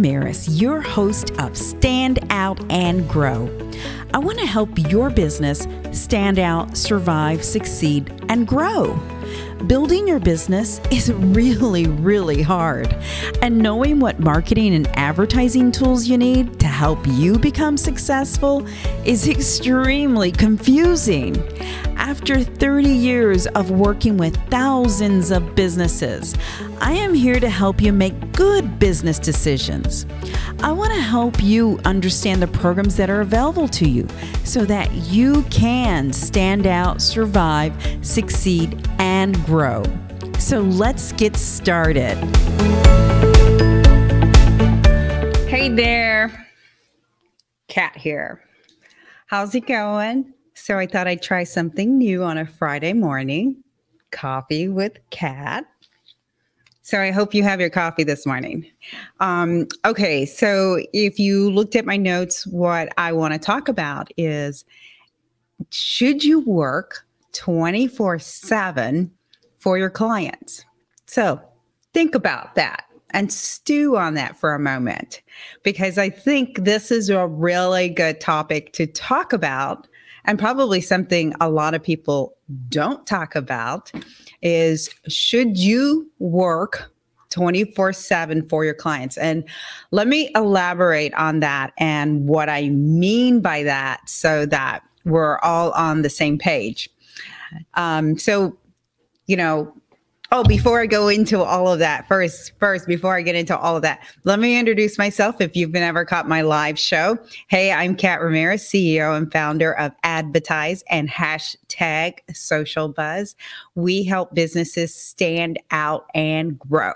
Ramirez, your host of Stand Out and Grow. I want to help your business stand out, survive, succeed, and grow. Building your business is really, really hard. And knowing what marketing and advertising tools you need to help you become successful is extremely confusing. After 30 years of working with thousands of businesses, I am here to help you make good business decisions. I want to help you understand the programs that are available to you so that you can stand out, survive, succeed, and grow. So let's get started. Hey there, Kat here. How's it going? So I thought I'd try something new on a Friday morning coffee with Kat. So I hope you have your coffee this morning. Um, okay, so if you looked at my notes, what I want to talk about is should you work 24 7 for your clients? So think about that and stew on that for a moment because I think this is a really good topic to talk about and probably something a lot of people don't talk about is should you work 24 7 for your clients? And let me elaborate on that and what I mean by that so that we're all on the same page. Um, so, you know, Oh, before I go into all of that, first, first, before I get into all of that, let me introduce myself. If you've been ever caught my live show, hey, I'm Kat Ramirez, CEO and founder of Advertise and hashtag Social Buzz. We help businesses stand out and grow.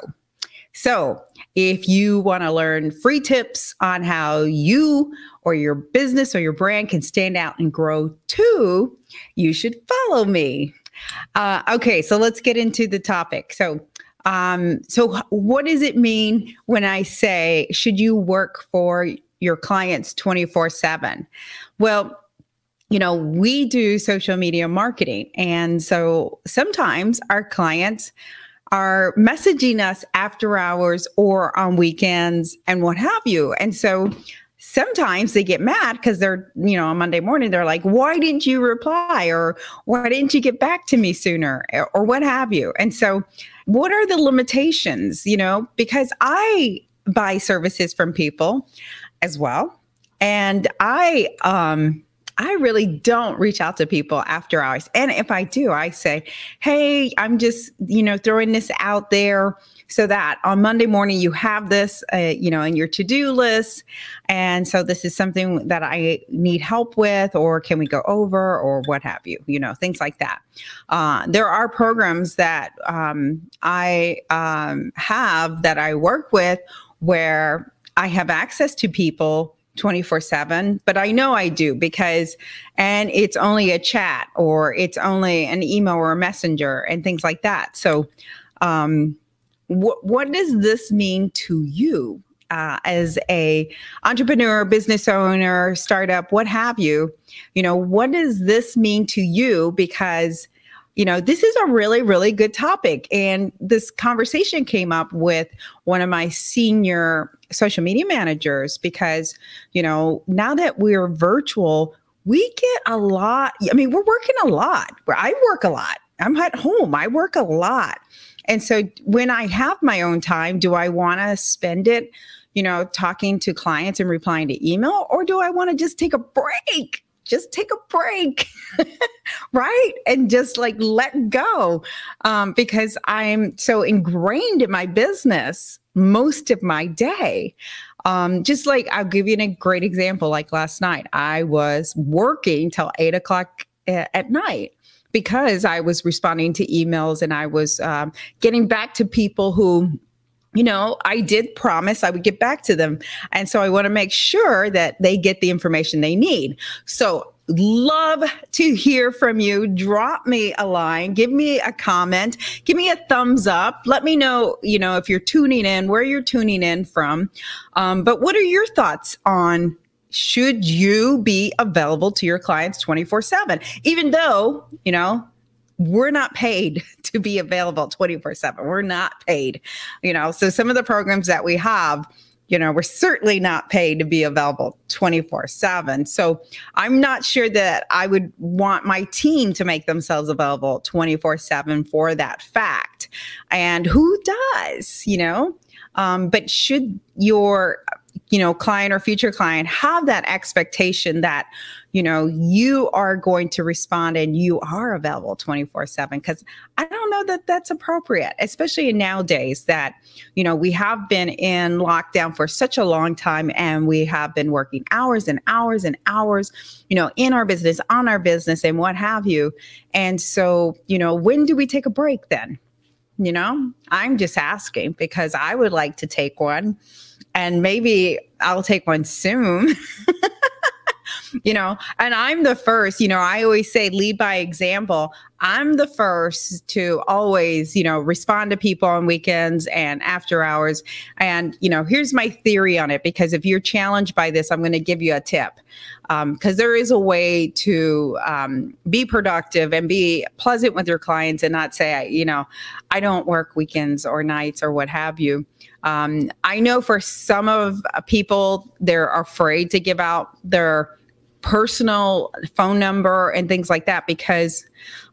So, if you want to learn free tips on how you or your business or your brand can stand out and grow too, you should follow me. Uh, okay, so let's get into the topic. So, um, so what does it mean when I say should you work for your clients twenty four seven? Well, you know, we do social media marketing, and so sometimes our clients are messaging us after hours or on weekends and what have you. And so sometimes they get mad because they're, you know, on Monday morning, they're like, why didn't you reply? Or why didn't you get back to me sooner? Or what have you. And so, what are the limitations, you know? Because I buy services from people as well. And I, um, I really don't reach out to people after hours. And if I do, I say, hey, I'm just, you know, throwing this out there so that on Monday morning you have this, uh, you know, in your to do list. And so this is something that I need help with, or can we go over, or what have you, you know, things like that. Uh, there are programs that um, I um, have that I work with where I have access to people 24 7 but i know i do because and it's only a chat or it's only an email or a messenger and things like that. So um what what does this mean to you uh, as a entrepreneur business owner startup what have you? You know what does this mean to you? Because you know this is a really really good topic. And this conversation came up with one of my senior social media managers because you know now that we're virtual we get a lot i mean we're working a lot i work a lot i'm at home i work a lot and so when I have my own time, do I want to spend it, you know, talking to clients and replying to email, or do I want to just take a break? Just take a break, right? And just like let go. Um, because I'm so ingrained in my business most of my day. Um, just like I'll give you a great example. Like last night, I was working till eight o'clock at night because I was responding to emails and I was um, getting back to people who you know, I did promise I would get back to them. And so I want to make sure that they get the information they need. So, love to hear from you. Drop me a line, give me a comment, give me a thumbs up. Let me know, you know, if you're tuning in, where you're tuning in from. Um, but what are your thoughts on should you be available to your clients 24 7 even though you know we're not paid to be available 24 7 we're not paid you know so some of the programs that we have you know, we're certainly not paid to be available 24 7. So I'm not sure that I would want my team to make themselves available 24 7 for that fact. And who does, you know? Um, but should your you know client or future client have that expectation that you know you are going to respond and you are available 24 7 because i don't know that that's appropriate especially in nowadays that you know we have been in lockdown for such a long time and we have been working hours and hours and hours you know in our business on our business and what have you and so you know when do we take a break then you know i'm just asking because i would like to take one and maybe I'll take one soon. you know, and I'm the first, you know, I always say lead by example. I'm the first to always, you know, respond to people on weekends and after hours. And, you know, here's my theory on it because if you're challenged by this, I'm going to give you a tip because um, there is a way to um, be productive and be pleasant with your clients and not say, you know, I don't work weekends or nights or what have you. Um, I know for some of uh, people, they're afraid to give out their personal phone number and things like that because,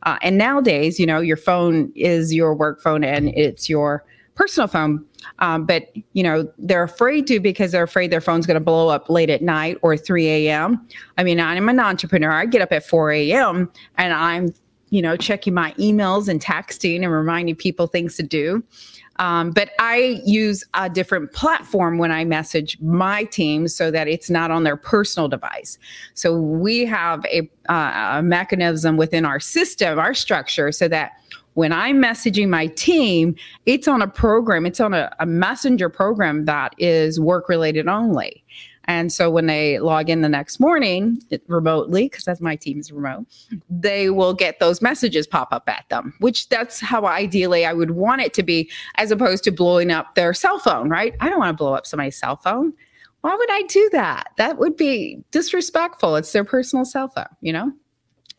uh, and nowadays, you know, your phone is your work phone and it's your personal phone. Um, but you know they're afraid to because they're afraid their phone's going to blow up late at night or 3 a.m. I mean, I'm an entrepreneur. I get up at 4 a.m. and I'm you know checking my emails and texting and reminding people things to do. Um, but I use a different platform when I message my team so that it's not on their personal device. So we have a, uh, a mechanism within our system, our structure, so that when I'm messaging my team, it's on a program, it's on a, a messenger program that is work related only. And so when they log in the next morning remotely, because that's my team is remote, they will get those messages pop up at them, which that's how ideally I would want it to be, as opposed to blowing up their cell phone, right? I don't want to blow up somebody's cell phone. Why would I do that? That would be disrespectful. It's their personal cell phone, you know?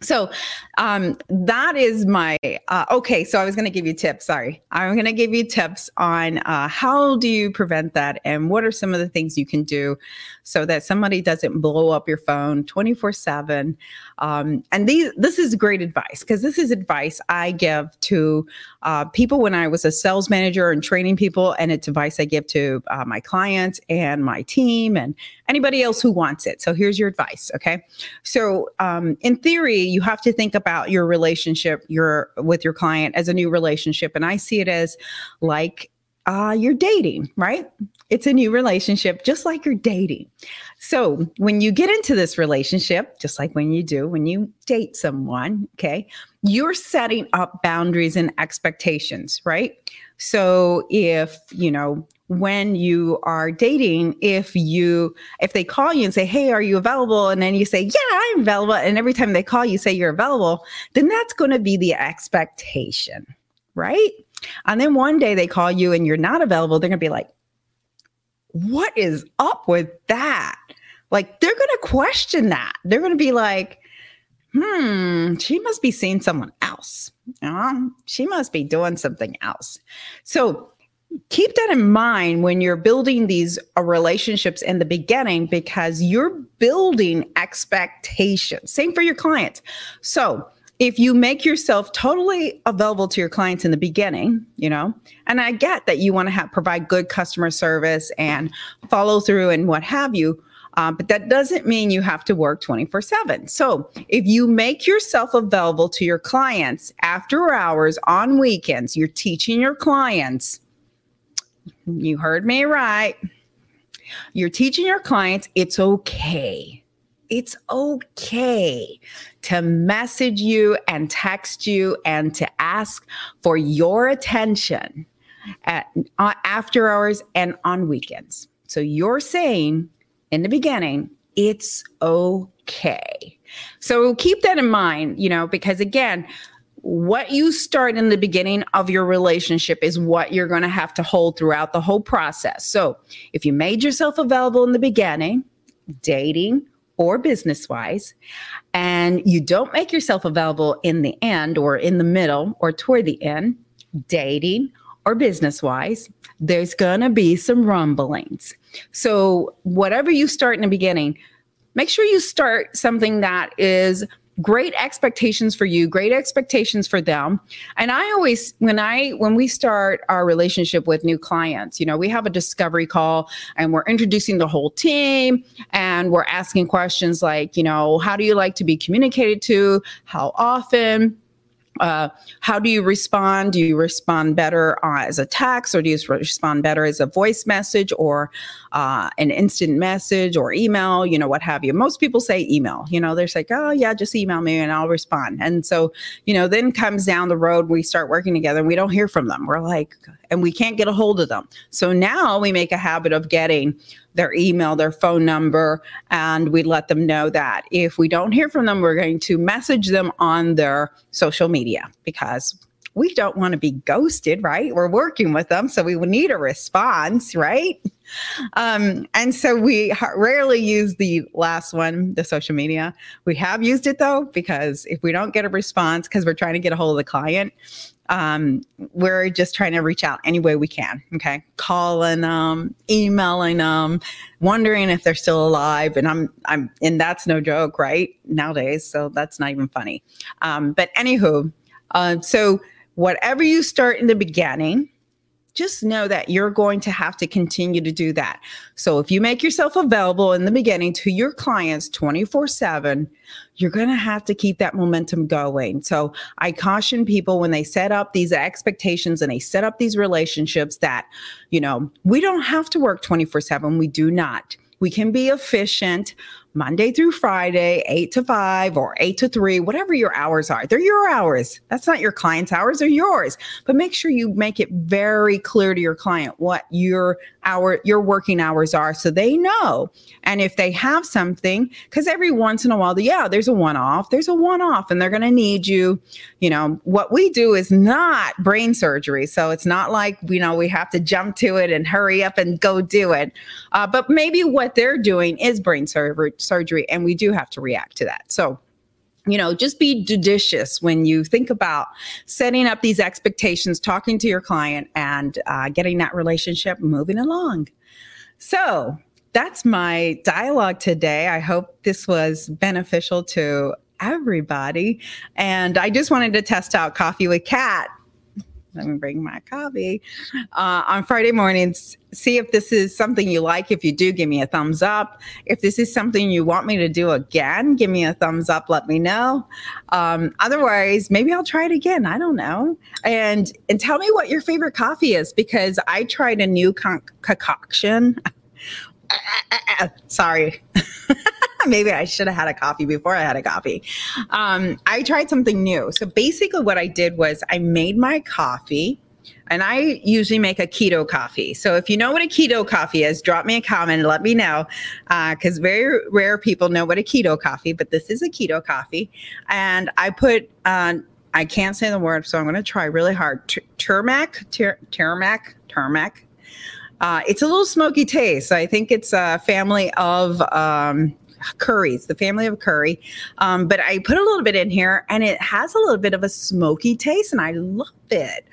So um, that is my uh, okay. So I was going to give you tips. Sorry, I'm going to give you tips on uh, how do you prevent that and what are some of the things you can do so that somebody doesn't blow up your phone 24 seven. Um, and these this is great advice because this is advice I give to uh, people when I was a sales manager and training people, and it's advice I give to uh, my clients and my team and anybody else who wants it. So here's your advice. Okay, so um, in theory you have to think about your relationship your with your client as a new relationship and i see it as like uh, you're dating, right? It's a new relationship, just like you're dating. So when you get into this relationship, just like when you do, when you date someone, okay, you're setting up boundaries and expectations, right? So if, you know, when you are dating if you if they call you and say hey are you available? And then you say yeah i'm available. And every time they call you say you're available then that's going to be the expectation right? And then one day they call you and you're not available they're going to be like what is up with that? Like they're going to question that. They're going to be like hmm she must be seeing someone else she must be doing something else so keep that in mind when you're building these uh, relationships in the beginning because you're building expectations. Same for your clients. So, if you make yourself totally available to your clients in the beginning, you know, and I get that you want to have provide good customer service and follow through and what have you, uh, but that doesn't mean you have to work 24 7. So if you make yourself available to your clients after hours on weekends, you're teaching your clients you heard me right. You're teaching your clients it's okay. It's okay to message you and text you and to ask for your attention at uh, after hours and on weekends. So you're saying in the beginning, it's okay. So keep that in mind, you know, because again, what you start in the beginning of your relationship is what you're going to have to hold throughout the whole process. So, if you made yourself available in the beginning, dating or business wise, and you don't make yourself available in the end or in the middle or toward the end, dating or business wise, there's going to be some rumblings. So, whatever you start in the beginning, make sure you start something that is great expectations for you great expectations for them. And i always when i when we start our relationship with new clients you know we have a discovery call and we're introducing the whole team and we're asking questions like you know how do you like to be communicated to? How often? Uh, how do you respond? Do you respond better uh, as a text or do you respond better as a voice message or uh, an instant message or email, you know, what have you? Most people say email, you know, they're like, oh, yeah, just email me and I'll respond. And so, you know, then comes down the road, we start working together and we don't hear from them. We're like, and we can't get a hold of them. So now we make a habit of getting their email, their phone number, and we let them know that if we don't hear from them, we're going to message them on their social media because we don't want to be ghosted, right? We're working with them, so we would need a response, right? Um, and so we rarely use the last one, the social media. We have used it though, because if we don't get a response, because we're trying to get a hold of the client, um, we're just trying to reach out any way we can. Okay, calling them, emailing them, wondering if they're still alive, and I'm I'm and that's no joke, right? Nowadays, so that's not even funny. Um, but anywho, uh, so whatever you start in the beginning, just know that you're going to have to continue to do that. So if you make yourself available in the beginning to your clients 24 7, you're going to have to keep that momentum going. So I caution people when they set up these expectations and they set up these relationships that, you know, we don't have to work 24 7. We do not. We can be efficient. Monday through Friday, eight to five or eight to three, whatever your hours are. They're your hours. That's not your client's hours, they're yours. But make sure you make it very clear to your client what your hour your working hours are so they know. And if they have something, because every once in a while, yeah, there's a one-off, there's a one-off, and they're gonna need you. You know, what we do is not brain surgery. So it's not like you know we have to jump to it and hurry up and go do it. Uh, but maybe what they're doing is brain surgery surgery and we do have to react to that. So, you know, just be judicious when you think about setting up these expectations, talking to your client, and uh, getting that relationship moving along. So, that's my dialogue today. I hope this was beneficial to everybody. And I just wanted to test out Coffee with Kat let me bring my coffee uh, on Friday mornings. See if this is something you like. If you do, give me a thumbs up. If this is something you want me to do again, give me a thumbs up. Let me know. Um, otherwise, maybe I'll try it again. I don't know. And and tell me what your favorite coffee is because I tried a new con- concoction. Sorry. maybe I should have had a coffee before I had a coffee. Um, I tried something new. So basically, what I did was I made my coffee. And I usually make a keto coffee. So if you know what a keto coffee is, drop me a comment and let me know. Because uh, very rare people know what a keto coffee, but this is a keto coffee. And I put, uh, I can't say the word, so I'm going to try really hard. Turmac, turmac, turmac. Uh, it's a little smoky taste. I think it's a family of um, curries, the family of curry. Um, but I put a little bit in here and it has a little bit of a smoky taste and I love it.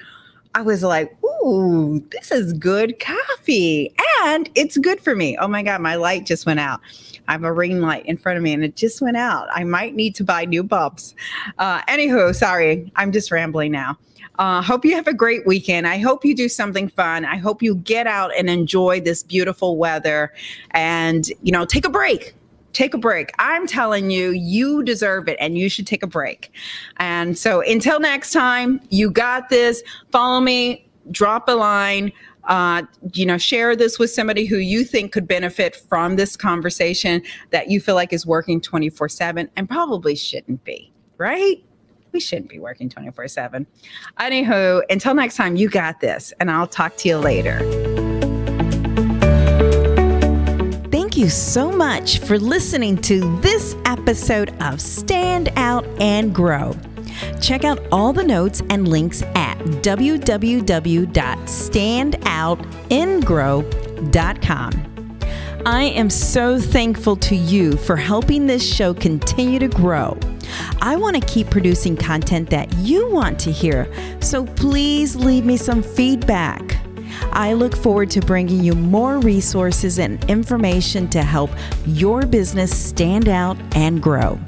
I was like, ooh, this is good coffee and it's good for me. Oh my God, my light just went out. I have a ring light in front of me and it just went out. I might need to buy new bulbs. Uh, anywho, sorry, I'm just rambling now. Uh, hope you have a great weekend. I hope you do something fun. I hope you get out and enjoy this beautiful weather and, you know, take a break take a break. I'm telling you, you deserve it and you should take a break. And so until next time, you got this. Follow me, drop a line. Uh, you know, share this with somebody who you think could benefit from this conversation that you feel like is working 24 7 and probably shouldn't be, right? We shouldn't be working 24 7. Anywho, until next time, you got this, and I'll talk to you later. You so much for listening to this episode of Stand Out and Grow. Check out all the notes and links at www.standoutandgrow.com. I am so thankful to you for helping this show continue to grow. I want to keep producing content that you want to hear, so please leave me some feedback. I look forward to bringing you more resources and information to help your business stand out and grow.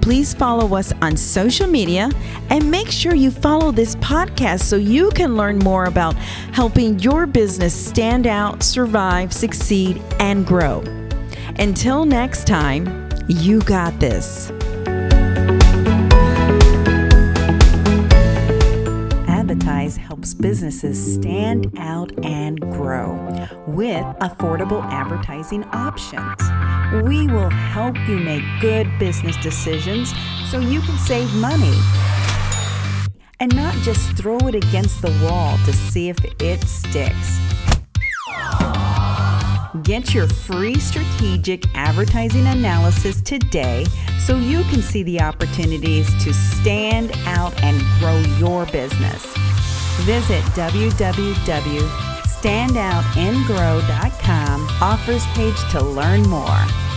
Please follow us on social media and make sure you follow this podcast so you can learn more about helping your business stand out, survive, succeed, and grow. Until next time, you got this. Advertise helps businesses stand out and grow with affordable advertising options. We will help you make good business decisions so you can save money and not just throw it against the wall to see if it sticks. Get your free strategic advertising analysis today so you can see the opportunities to stand out and grow your business. Visit www.standoutandgrow.com offers page to learn more.